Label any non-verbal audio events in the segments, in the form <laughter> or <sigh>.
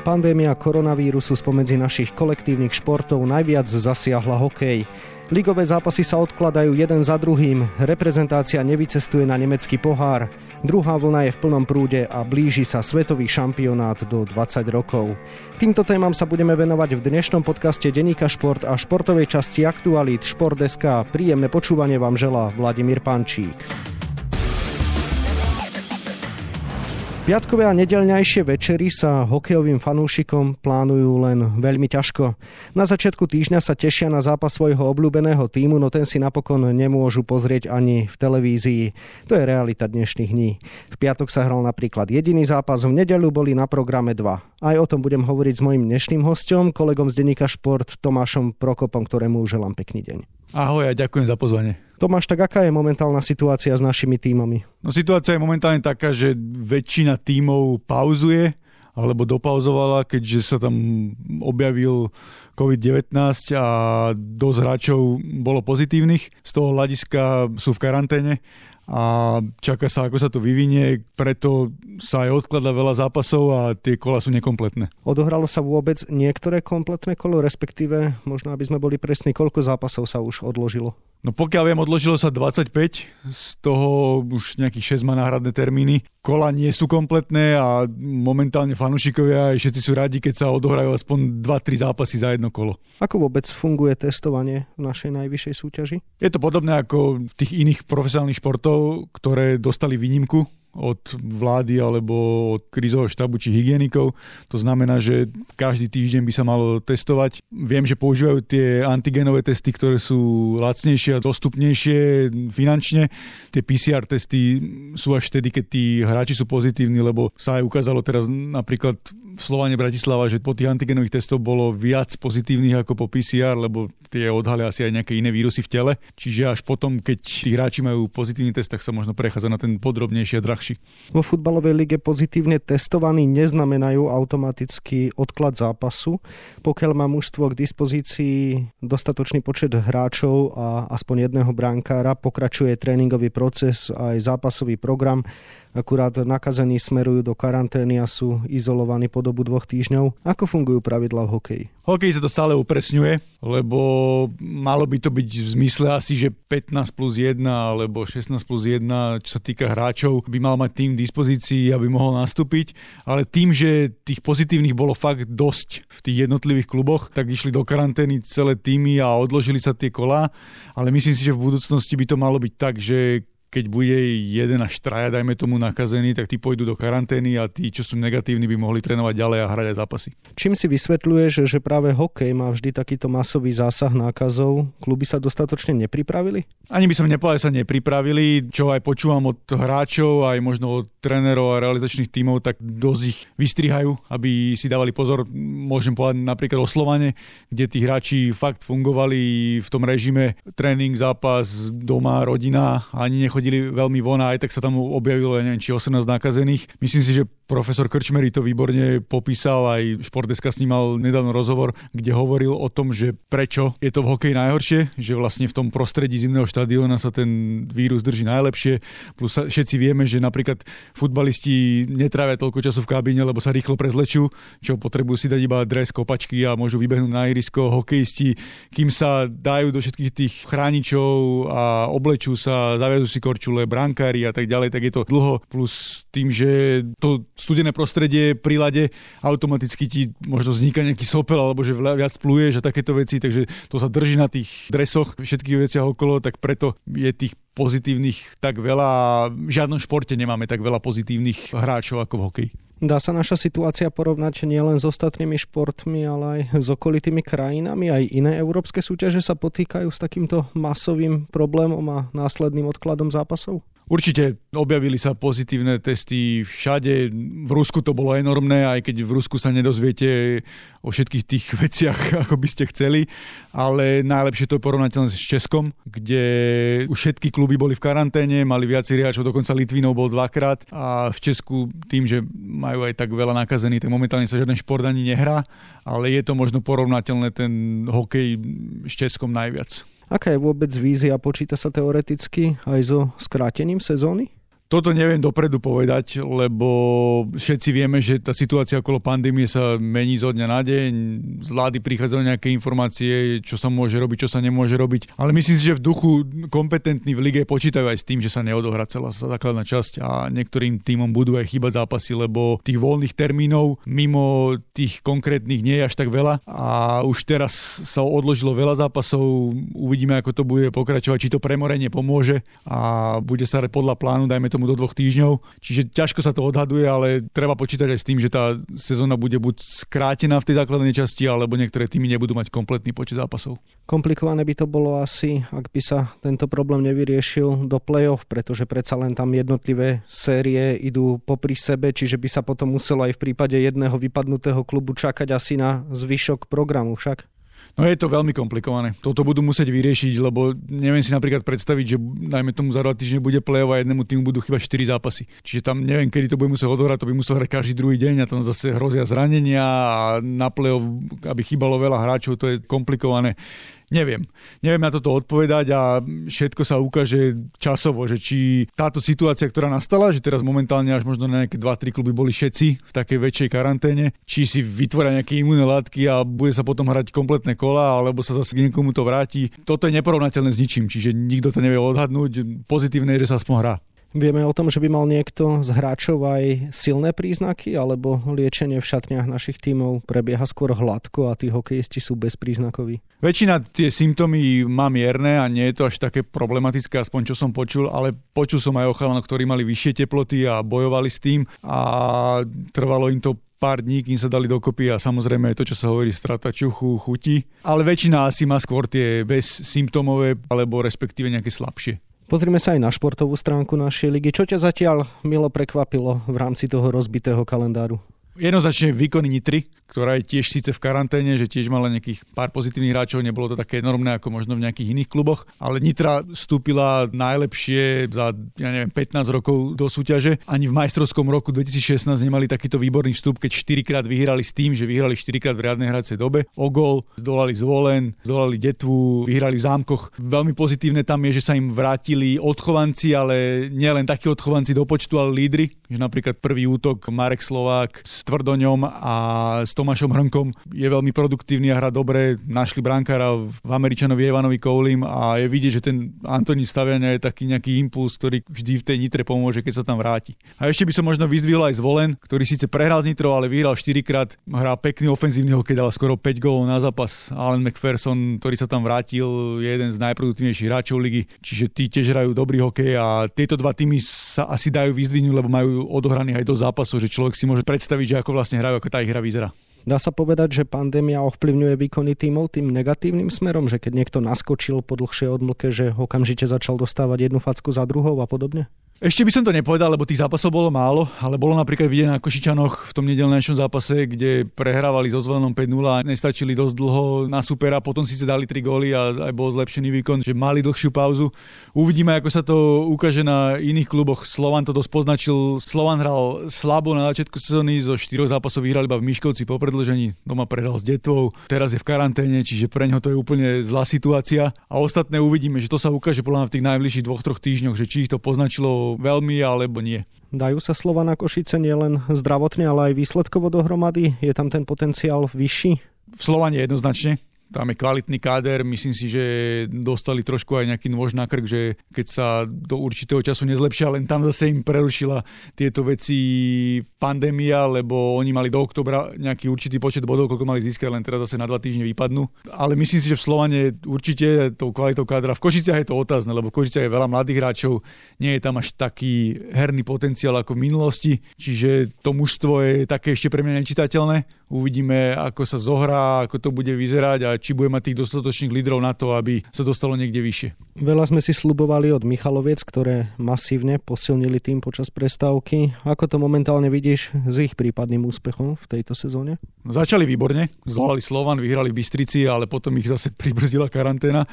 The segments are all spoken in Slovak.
Pandémia koronavírusu spomedzi našich kolektívnych športov najviac zasiahla hokej. Ligové zápasy sa odkladajú jeden za druhým, reprezentácia nevycestuje na nemecký pohár, druhá vlna je v plnom prúde a blíži sa svetový šampionát do 20 rokov. Týmto témam sa budeme venovať v dnešnom podcaste Deníka Šport a športovej časti Aktualít Šport.sk. Príjemné počúvanie vám želá Vladimír Pančík. Piatkové a nedelňajšie večery sa hokejovým fanúšikom plánujú len veľmi ťažko. Na začiatku týždňa sa tešia na zápas svojho obľúbeného týmu, no ten si napokon nemôžu pozrieť ani v televízii. To je realita dnešných dní. V piatok sa hral napríklad jediný zápas, v nedeľu boli na programe dva. Aj o tom budem hovoriť s mojim dnešným hostom, kolegom z denníka Šport Tomášom Prokopom, ktorému želám pekný deň. Ahoj a ďakujem za pozvanie. Tomáš, tak aká je momentálna situácia s našimi týmami? No situácia je momentálne taká, že väčšina tímov pauzuje alebo dopauzovala, keďže sa tam objavil COVID-19 a dosť hráčov bolo pozitívnych. Z toho hľadiska sú v karanténe a čaká sa, ako sa to vyvinie, preto sa aj odkladá veľa zápasov a tie kola sú nekompletné. Odohralo sa vôbec niektoré kompletné kolo, respektíve možno, aby sme boli presní, koľko zápasov sa už odložilo? No pokiaľ viem, odložilo sa 25, z toho už nejakých 6 má náhradné termíny. Kola nie sú kompletné a momentálne fanúšikovia aj všetci sú radi, keď sa odohrajú aspoň 2-3 zápasy za jedno kolo. Ako vôbec funguje testovanie v našej najvyššej súťaži? Je to podobné ako v tých iných profesionálnych športov, ktoré dostali výnimku od vlády alebo od krízového štabu či hygienikov. To znamená, že každý týždeň by sa malo testovať. Viem, že používajú tie antigenové testy, ktoré sú lacnejšie a dostupnejšie finančne. Tie PCR testy sú až vtedy, keď tí hráči sú pozitívni, lebo sa aj ukázalo teraz napríklad v Slovane Bratislava, že po tých antigenových testoch bolo viac pozitívnych ako po PCR, lebo tie odhalia asi aj nejaké iné vírusy v tele. Čiže až potom, keď tí hráči majú pozitívny test, tak sa možno prechádza na ten podrobnejší a drahší. Vo futbalovej lige pozitívne testovaní neznamenajú automaticky odklad zápasu. Pokiaľ má mužstvo k dispozícii dostatočný počet hráčov a aspoň jedného bránkára, pokračuje tréningový proces aj zápasový program akurát nakazení smerujú do karantény a sú izolovaní po dobu dvoch týždňov. Ako fungujú pravidlá v hokeji? Hokej sa to stále upresňuje, lebo malo by to byť v zmysle asi, že 15 plus 1 alebo 16 plus 1, čo sa týka hráčov, by mal mať tým dispozícii, aby mohol nastúpiť, ale tým, že tých pozitívnych bolo fakt dosť v tých jednotlivých kluboch, tak išli do karantény celé týmy a odložili sa tie kolá, ale myslím si, že v budúcnosti by to malo byť tak, že keď bude jeden až traja, dajme tomu, nakazený, tak tí pôjdu do karantény a tí, čo sú negatívni, by mohli trénovať ďalej a hrať aj zápasy. Čím si vysvetľuješ, že práve hokej má vždy takýto masový zásah nákazov? Kluby sa dostatočne nepripravili? Ani by som nepovedal, že sa nepripravili, čo aj počúvam od hráčov, aj možno od trénerov a realizačných tímov, tak dosť ich vystrihajú, aby si dávali pozor. Môžem povedať napríklad o Slovane, kde tí hráči fakt fungovali v tom režime tréning, zápas, doma, rodina, ani nechodili nechodili veľmi von a aj tak sa tam objavilo, ja neviem, či 18 nakazených. Myslím si, že profesor Krčmery to výborne popísal, aj Športeska s ním mal nedávno rozhovor, kde hovoril o tom, že prečo je to v hokeji najhoršie, že vlastne v tom prostredí zimného štadióna sa ten vírus drží najlepšie, plus sa, všetci vieme, že napríklad futbalisti netrávia toľko času v kabíne, lebo sa rýchlo prezlečú, čo potrebujú si dať iba dres, kopačky a môžu vybehnúť na irisko, hokejisti, kým sa dajú do všetkých tých chráničov a oblečú sa, zaviažú si korčule, brankári a tak ďalej, tak je to dlho, plus tým, že to studené prostredie pri lade automaticky ti možno vzniká nejaký sopel alebo že viac pluješ a takéto veci, takže to sa drží na tých dresoch, všetkých veciach okolo, tak preto je tých pozitívnych tak veľa v žiadnom športe nemáme tak veľa pozitívnych hráčov ako v hokeji. Dá sa naša situácia porovnať nielen s ostatnými športmi, ale aj s okolitými krajinami? Aj iné európske súťaže sa potýkajú s takýmto masovým problémom a následným odkladom zápasov? Určite objavili sa pozitívne testy všade. V Rusku to bolo enormné, aj keď v Rusku sa nedozviete o všetkých tých <laughs> veciach, ako by ste chceli. Ale najlepšie to je porovnateľné s Českom, kde už všetky kluby boli v karanténe, mali viac hráčov, dokonca Litvinov bol dvakrát a v Česku tým, že majú aj tak veľa nakazených, tak momentálne sa žiaden šport ani nehrá, ale je to možno porovnateľné ten hokej s Českom najviac. Aká je vôbec vízia? Počíta sa teoreticky aj so skrátením sezóny? Toto neviem dopredu povedať, lebo všetci vieme, že tá situácia okolo pandémie sa mení zo dňa na deň. Z vlády prichádzajú nejaké informácie, čo sa môže robiť, čo sa nemôže robiť. Ale myslím si, že v duchu kompetentní v lige počítajú aj s tým, že sa neodohrá celá základná časť a niektorým týmom budú aj chýbať zápasy, lebo tých voľných termínov mimo tých konkrétnych nie je až tak veľa a už teraz sa odložilo veľa zápasov. Uvidíme, ako to bude pokračovať, či to premorenie pomôže a bude sa podľa plánu, dajme tomu do dvoch týždňov. Čiže ťažko sa to odhaduje, ale treba počítať aj s tým, že tá sezóna bude buď skrátená v tej základnej časti, alebo niektoré týmy nebudú mať kompletný počet zápasov. Komplikované by to bolo asi, ak by sa tento problém nevyriešil do play-off, pretože predsa len tam jednotlivé série idú popri sebe, čiže by sa potom muselo aj v prípade jedného vypadnutého klubu čakať asi na zvyšok programu však. No je to veľmi komplikované. Toto budú musieť vyriešiť, lebo neviem si napríklad predstaviť, že najmä tomu za dva týždne bude play a jednému týmu budú chyba 4 zápasy. Čiže tam neviem, kedy to bude musieť odohrať, to by musel hrať každý druhý deň a tam zase hrozia zranenia a na play aby chýbalo veľa hráčov, to je komplikované. Neviem. Neviem na toto odpovedať a všetko sa ukáže časovo, že či táto situácia, ktorá nastala, že teraz momentálne až možno na nejaké 2-3 kluby boli všetci v takej väčšej karanténe, či si vytvoria nejaké imunné látky a bude sa potom hrať kompletné kola, alebo sa zase k niekomu to vráti. Toto je neporovnateľné s ničím, čiže nikto to nevie odhadnúť. Pozitívne je, že sa aspoň hrá. Vieme o tom, že by mal niekto z hráčov aj silné príznaky, alebo liečenie v šatniach našich tímov prebieha skôr hladko a tí hokejisti sú bezpríznakoví? Väčšina tie symptómy má mierne a nie je to až také problematické, aspoň čo som počul, ale počul som aj o chalanoch, ktorí mali vyššie teploty a bojovali s tým a trvalo im to pár dní, kým sa dali dokopy a samozrejme to, čo sa hovorí, strata čuchu, chuti. Ale väčšina asi má skôr tie bezsymptómové alebo respektíve nejaké slabšie. Pozrime sa aj na športovú stránku našej ligy. Čo ťa zatiaľ milo prekvapilo v rámci toho rozbitého kalendáru? Jednoznačne výkony Nitry, ktorá je tiež síce v karanténe, že tiež mala nejakých pár pozitívnych hráčov, nebolo to také enormné ako možno v nejakých iných kluboch, ale Nitra vstúpila najlepšie za, ja neviem, 15 rokov do súťaže. Ani v majstrovskom roku 2016 nemali takýto výborný vstup, keď 4 krát vyhrali s tým, že vyhrali 4 krát v riadnej hracej dobe. O zdolali Zvolen, zdolali Detvu, vyhrali v zámkoch. Veľmi pozitívne tam je, že sa im vrátili odchovanci, ale nielen takí odchovanci do počtu, ale lídry, že napríklad prvý útok Marek Slovák s Tvrdoňom a s Tomášom Hrnkom je veľmi produktívny a hrá dobre. Našli brankára v Američanovi Ivanovi Koulim a je vidieť, že ten Antoni Staviania je taký nejaký impuls, ktorý vždy v tej Nitre pomôže, keď sa tam vráti. A ešte by som možno vyzdvihol aj Zvolen, ktorý síce prehral z Nitro, ale vyhral 4 krát, hrá pekný ofenzívny hokej, dal skoro 5 gólov na zápas. Alan McPherson, ktorý sa tam vrátil, je jeden z najproduktívnejších hráčov ligy, čiže tí tiež hrajú dobrý hokej a tieto dva týmy sa asi dajú vyzdvihnúť, lebo majú odohraných aj do zápasov, že človek si môže predstaviť, že ako vlastne hrajú, ako tá ich hra vyzerá. Dá sa povedať, že pandémia ovplyvňuje výkony tímov tým negatívnym smerom, že keď niekto naskočil po dlhšej odmlke, že okamžite začal dostávať jednu facku za druhou a podobne? Ešte by som to nepovedal, lebo tých zápasov bolo málo, ale bolo napríklad vidieť na Košičanoch v tom nedelnejšom zápase, kde prehrávali so zvolenom 5-0 a nestačili dosť dlho na supera, potom si dali 3 góly a aj bol zlepšený výkon, že mali dlhšiu pauzu. Uvidíme, ako sa to ukáže na iných kluboch. Slovan to dosť poznačil. Slovan hral slabo na začiatku sezóny, zo 4 zápasov vyhrali iba v Miškovci po predlžení, doma prehral s detvou, teraz je v karanténe, čiže pre to je úplne zlá situácia. A ostatné uvidíme, že to sa ukáže podľa v tých najbližších dvoch, troch týždňoch, že či ich to poznačilo veľmi alebo nie. Dajú sa slova na Košice nielen zdravotne, ale aj výsledkovo dohromady? Je tam ten potenciál vyšší? V Slovane jednoznačne tam je kvalitný káder, myslím si, že dostali trošku aj nejaký nôž na krk, že keď sa do určitého času nezlepšia, len tam zase im prerušila tieto veci pandémia, lebo oni mali do oktobra nejaký určitý počet bodov, koľko mali získať, len teraz zase na dva týždne vypadnú. Ale myslím si, že v Slovane určite tou kvalitou kádra. V Košiciach je to otázne, lebo v Košiciach je veľa mladých hráčov, nie je tam až taký herný potenciál ako v minulosti, čiže to mužstvo je také ešte pre mňa nečitateľné. Uvidíme, ako sa zohrá, ako to bude vyzerať a či bude mať tých dostatočných lídrov na to, aby sa dostalo niekde vyššie. Veľa sme si slubovali od Michaloviec, ktoré masívne posilnili tým počas prestávky. Ako to momentálne vidíš s ich prípadným úspechom v tejto sezóne? No, začali výborne, zvolali Slovan, vyhrali v Bystrici, ale potom ich zase pribrzdila karanténa.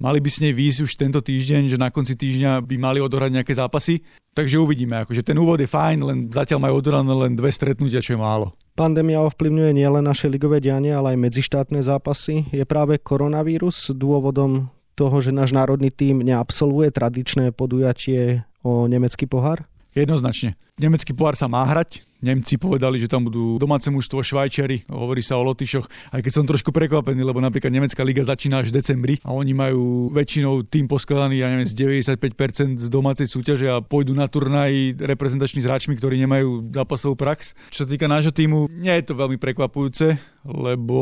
Mali by s nej výjsť už tento týždeň, že na konci týždňa by mali odohrať nejaké zápasy. Takže uvidíme, akože ten úvod je fajn, len zatiaľ majú odohrané len dve stretnutia, čo je málo. Pandémia ovplyvňuje nielen naše ligové dianie, ale aj medzištátne zápasy. Je práve koronavírus dôvodom toho, že náš národný tím neabsolvuje tradičné podujatie o nemecký pohár? Jednoznačne. Nemecký pohár sa má hrať, Nemci povedali, že tam budú domáce mužstvo Švajčiari, hovorí sa o Lotyšoch, aj keď som trošku prekvapený, lebo napríklad nemecká liga začína až v decembri a oni majú väčšinou tým poskladaný, ja neviem, z 95% z domácej súťaže a pôjdu na turnaj reprezentační s hráčmi, ktorí nemajú zápasovú prax. Čo sa týka nášho týmu, nie je to veľmi prekvapujúce, lebo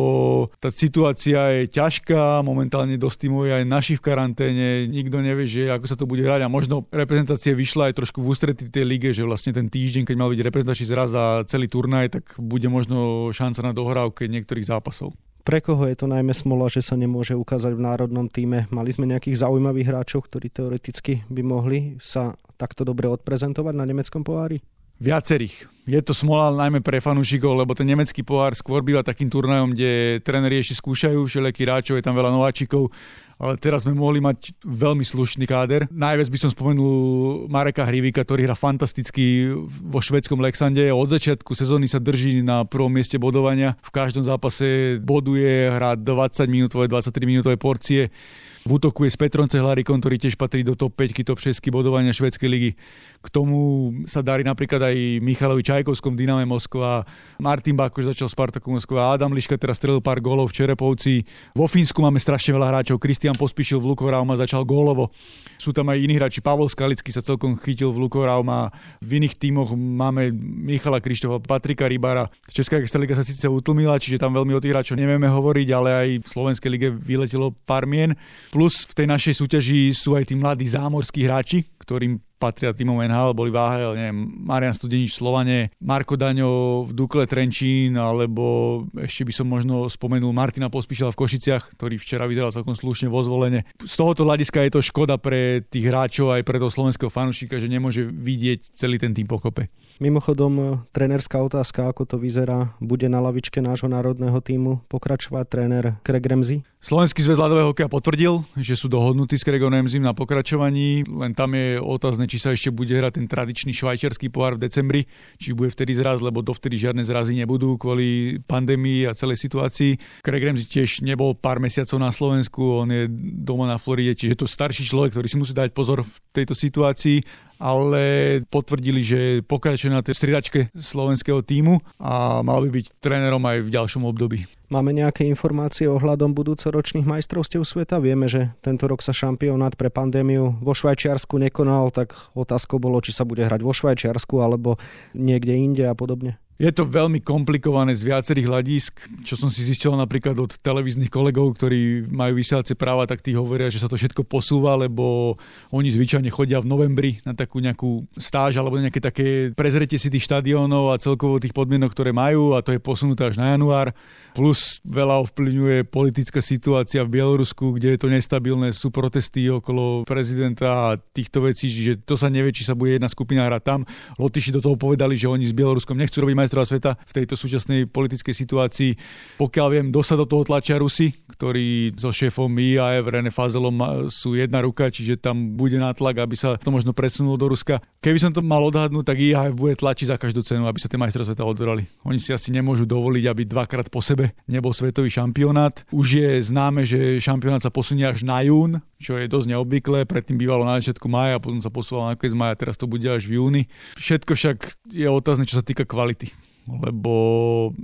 tá situácia je ťažká, momentálne dosť týmov je aj našich v karanténe, nikto nevie, že ako sa to bude hrať a možno reprezentácia vyšla aj trošku v ústretí tej lige, že vlastne ten týždeň, keď mal byť reprezentačný zraz za celý turnaj, tak bude možno šanca na dohrávke niektorých zápasov. Pre koho je to najmä smola, že sa nemôže ukázať v národnom týme? Mali sme nejakých zaujímavých hráčov, ktorí teoreticky by mohli sa takto dobre odprezentovať na nemeckom pohári? Viacerých. Je to smola najmä pre fanúšikov, lebo ten nemecký pohár skôr býva takým turnajom, kde tréneri ešte skúšajú všelijakých hráčov, je tam veľa nováčikov ale teraz sme mohli mať veľmi slušný káder. Najviac by som spomenul Mareka Hrivika, ktorý hrá fantasticky vo švedskom Lexande. Od začiatku sezóny sa drží na prvom mieste bodovania. V každom zápase boduje, hrá 20 minútové, 23 minútové porcie. V útoku je s Petrom Cehlarikom, ktorý tiež patrí do top 5, top 6 bodovania švedskej ligy. K tomu sa darí napríklad aj Michalovi Čajkovskom v Dyname Moskva, Martin Bakoš začal Spartaku Moskva, Adam Liška teraz strelil pár gólov v Čerepovci. Vo Fínsku máme strašne veľa hráčov, Kristian Pospíšil v Lukorauma začal gólovo. Sú tam aj iní hráči, Pavol Skalický sa celkom chytil v Lukorauma. V iných tímoch máme Michala Krištofa, Patrika Rybara. Česká extraliga sa síce utlmila, čiže tam veľmi o tých hráčov nevieme hovoriť, ale aj v Slovenskej lige vyletelo pár mien. Plus v tej našej súťaži sú aj tí mladí zámorskí hráči, ktorým patria týmom NHL, boli váhe, neviem, Marian Studenič Slovane, Marko Daňo v Dukle Trenčín, alebo ešte by som možno spomenul Martina Pospíšala v Košiciach, ktorý včera vyzeral celkom slušne vo zvolenie. Z tohoto hľadiska je to škoda pre tých hráčov aj pre toho slovenského fanúšika, že nemôže vidieť celý ten tým pokope. Mimochodom, trenerská otázka, ako to vyzerá, bude na lavičke nášho národného týmu pokračovať tréner Craig Ramsey? Slovenský zväz ľadového hokeja potvrdil, že sú dohodnutí s Craigom Ramsey na pokračovaní, len tam je otázne, či sa ešte bude hrať ten tradičný švajčiarsky pohár v decembri, či bude vtedy zraz, lebo dovtedy žiadne zrazy nebudú kvôli pandémii a celej situácii. Craig Ramsey tiež nebol pár mesiacov na Slovensku, on je doma na Floride, čiže to starší človek, ktorý si musí dať pozor v tejto situácii ale potvrdili, že pokračuje na tej stridačke slovenského týmu a mal by byť trénerom aj v ďalšom období. Máme nejaké informácie ohľadom budúcoročných majstrovstiev sveta? Vieme, že tento rok sa šampionát pre pandémiu vo Švajčiarsku nekonal, tak otázkou bolo, či sa bude hrať vo Švajčiarsku alebo niekde inde a podobne. Je to veľmi komplikované z viacerých hľadisk, čo som si zistil napríklad od televíznych kolegov, ktorí majú vysielacie práva, tak tí hovoria, že sa to všetko posúva, lebo oni zvyčajne chodia v novembri na takú nejakú stáž alebo nejaké také prezretie si tých štadiónov a celkovo tých podmienok, ktoré majú a to je posunuté až na január. Plus veľa ovplyvňuje politická situácia v Bielorusku, kde je to nestabilné, sú protesty okolo prezidenta a týchto vecí, že to sa nevie, či sa bude jedna skupina hrať tam. Lotyši do toho povedali, že oni s Bieloruskom nechcú robiť majstrova sveta v tejto súčasnej politickej situácii. Pokiaľ viem, dosa do toho tlačia Rusy, ktorí so šéfom IAF René Fazelom sú jedna ruka, čiže tam bude nátlak, aby sa to možno presunulo do Ruska. Keby som to mal odhadnúť, tak IAF bude tlačiť za každú cenu, aby sa tie majstrov sveta odobrali. Oni si asi nemôžu dovoliť, aby dvakrát po sebe nebol svetový šampionát. Už je známe, že šampionát sa posunie až na jún, čo je dosť neobvyklé. Predtým bývalo na začiatku maja, potom sa posúvalo na koniec maja, teraz to bude až v júni. Všetko však je otázne, čo sa týka kvality lebo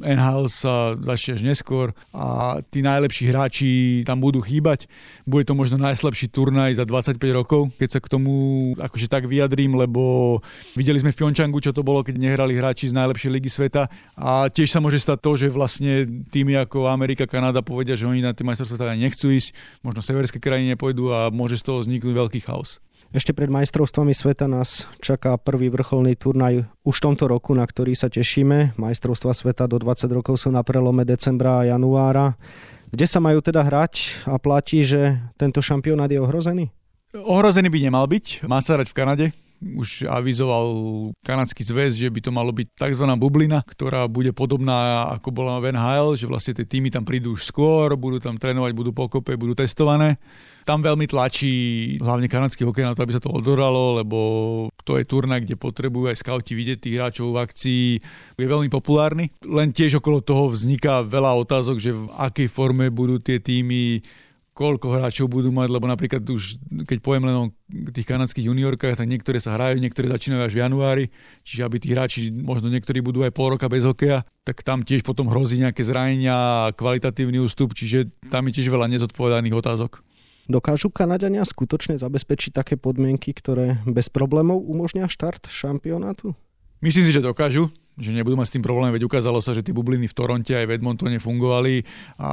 NHL sa začne až neskôr a tí najlepší hráči tam budú chýbať. Bude to možno najslabší turnaj za 25 rokov, keď sa k tomu akože tak vyjadrím, lebo videli sme v Pjončangu, čo to bolo, keď nehrali hráči z najlepšej ligy sveta a tiež sa môže stať to, že vlastne týmy ako Amerika, Kanada povedia, že oni na tie majstrovstvá nechcú ísť, možno severské krajiny nepôjdu a môže z toho vzniknúť veľký chaos. Ešte pred majstrovstvami sveta nás čaká prvý vrcholný turnaj už v tomto roku, na ktorý sa tešíme. Majstrovstva sveta do 20 rokov sú na prelome decembra a januára. Kde sa majú teda hrať a platí, že tento šampionát je ohrozený? Ohrozený by nemal byť. Má sa hrať v Kanade, už avizoval kanadský zväz, že by to malo byť tzv. bublina, ktorá bude podobná ako bola v NHL, že vlastne tie týmy tam prídu už skôr, budú tam trénovať, budú pokope, budú testované tam veľmi tlačí hlavne kanadský hokej na to, aby sa to odoralo, lebo to je turnaj, kde potrebujú aj scouti vidieť tých hráčov v akcii. Je veľmi populárny. Len tiež okolo toho vzniká veľa otázok, že v akej forme budú tie týmy koľko hráčov budú mať, lebo napríklad už, keď poviem len o tých kanadských juniorkách, tak niektoré sa hrajú, niektoré začínajú až v januári, čiže aby tí hráči, možno niektorí budú aj pol roka bez hokeja, tak tam tiež potom hrozí nejaké zranenia a kvalitatívny ústup, čiže tam je tiež veľa nezodpovedaných otázok. Dokážu Kanadania skutočne zabezpečiť také podmienky, ktoré bez problémov umožnia štart šampionátu? Myslím si, že dokážu že nebudú mať s tým problém, veď ukázalo sa, že tie bubliny v Toronte aj v Edmontone fungovali a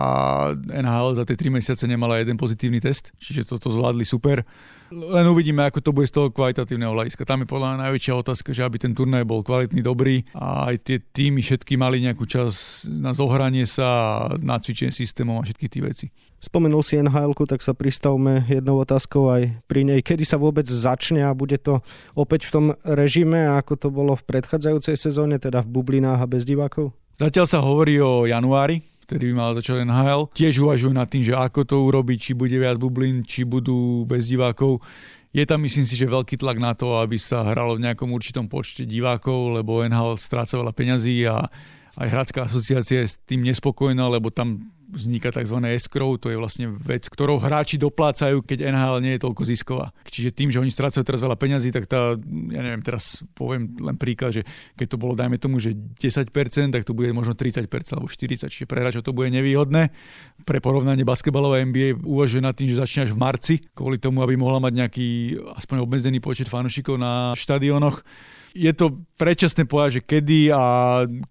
NHL za tie 3 mesiace nemala jeden pozitívny test, čiže toto zvládli super. Len uvidíme, ako to bude z toho kvalitatívneho hľadiska. Tam je podľa mňa najväčšia otázka, že aby ten turnaj bol kvalitný, dobrý a aj tie týmy všetky mali nejakú čas na zohranie sa, na cvičenie systémov a všetky tie veci. Spomenul si nhl tak sa pristavme jednou otázkou aj pri nej. Kedy sa vôbec začne a bude to opäť v tom režime, ako to bolo v predchádzajúcej sezóne, teda v bublinách a bez divákov? Zatiaľ sa hovorí o januári, vtedy by mal začať NHL. Tiež uvažujú nad tým, že ako to urobiť, či bude viac bublín, či budú bez divákov. Je tam, myslím si, že veľký tlak na to, aby sa hralo v nejakom určitom počte divákov, lebo NHL stráca veľa peňazí a aj Hradská asociácia je s tým nespokojná, lebo tam vzniká tzv. escrow, to je vlastne vec, ktorou hráči doplácajú, keď NHL nie je toľko zisková. Čiže tým, že oni strácajú teraz veľa peňazí, tak tá, ja neviem, teraz poviem len príklad, že keď to bolo, dajme tomu, že 10%, tak to bude možno 30% alebo 40%, čiže pre hráčov to bude nevýhodné. Pre porovnanie basketbalové NBA uvažuje nad tým, že začne až v marci, kvôli tomu, aby mohla mať nejaký aspoň obmedzený počet fanúšikov na štadionoch je to predčasné povedať, že kedy a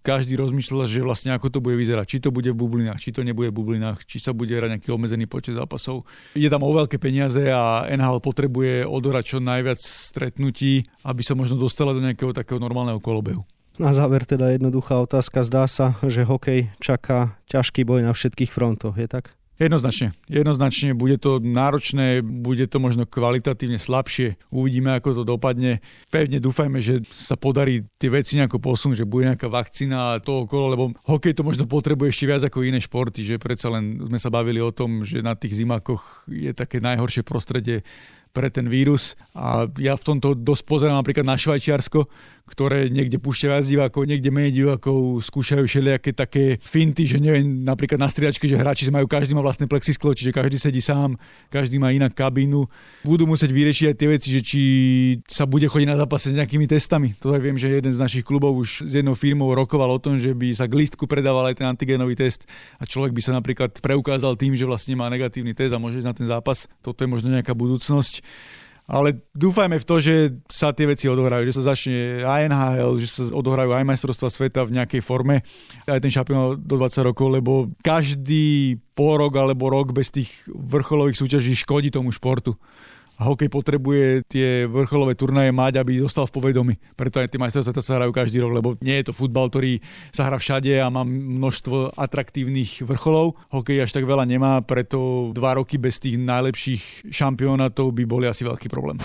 každý rozmýšľa, že vlastne ako to bude vyzerať. Či to bude v bublinách, či to nebude v bublinách, či sa bude hrať nejaký obmedzený počet zápasov. Je tam o veľké peniaze a NHL potrebuje odorať čo najviac stretnutí, aby sa možno dostala do nejakého takého normálneho kolobehu. Na záver teda jednoduchá otázka. Zdá sa, že hokej čaká ťažký boj na všetkých frontoch, je tak? Jednoznačne. Jednoznačne bude to náročné, bude to možno kvalitatívne slabšie. Uvidíme, ako to dopadne. Pevne dúfajme, že sa podarí tie veci nejako posunúť, že bude nejaká vakcína a to okolo, lebo hokej to možno potrebuje ešte viac ako iné športy, že predsa len sme sa bavili o tom, že na tých zimakoch je také najhoršie prostredie pre ten vírus a ja v tomto dosť pozerám napríklad na Švajčiarsko, ktoré niekde púšťa viac divákov, niekde menej divákov, skúšajú všelijaké také finty, že neviem, napríklad na striačke, že hráči majú, každý má vlastné plexisklo, čiže každý sedí sám, každý má inak kabínu. Budú musieť vyriešiť aj tie veci, že či sa bude chodiť na zápase s nejakými testami. To aj viem, že jeden z našich klubov už s jednou firmou rokoval o tom, že by sa k listku predával aj ten antigénový test a človek by sa napríklad preukázal tým, že vlastne má negatívny test a môže ísť na ten zápas. Toto je možno nejaká budúcnosť ale dúfajme v to, že sa tie veci odohrajú, že sa začne aj NHL, že sa odohrajú aj majstrovstva sveta v nejakej forme, aj ten šampión do 20 rokov, lebo každý pol rok alebo rok bez tých vrcholových súťaží škodí tomu športu a hokej potrebuje tie vrcholové turnaje mať, aby zostal v povedomí. Preto aj tie majstrovstvá sa hrajú každý rok, lebo nie je to futbal, ktorý sa hrá všade a má množstvo atraktívnych vrcholov. Hokej až tak veľa nemá, preto dva roky bez tých najlepších šampionátov by boli asi veľký problém.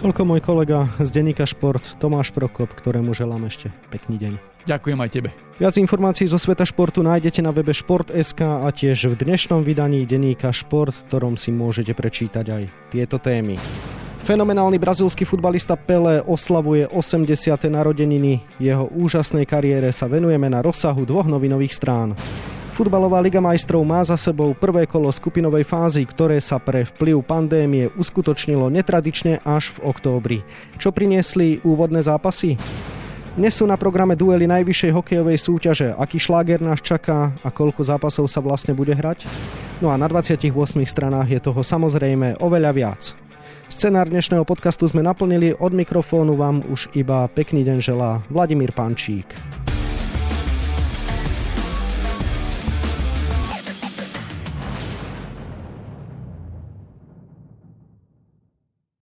Toľko môj kolega z denníka Šport Tomáš Prokop, ktorému želám ešte pekný deň. Ďakujem aj tebe. Viac informácií zo sveta športu nájdete na webe Šport.sk a tiež v dnešnom vydaní denníka Šport, v ktorom si môžete prečítať aj tieto témy. Fenomenálny brazilský futbalista Pele oslavuje 80. narodeniny. Jeho úžasnej kariére sa venujeme na rozsahu dvoch novinových strán. Futbalová Liga majstrov má za sebou prvé kolo skupinovej fázy, ktoré sa pre vplyv pandémie uskutočnilo netradične až v októbri. Čo priniesli úvodné zápasy? Dnes sú na programe duely najvyššej hokejovej súťaže. Aký šláger nás čaká a koľko zápasov sa vlastne bude hrať? No a na 28 stranách je toho samozrejme oveľa viac. Scenár dnešného podcastu sme naplnili, od mikrofónu vám už iba pekný deň želá Vladimír Pančík.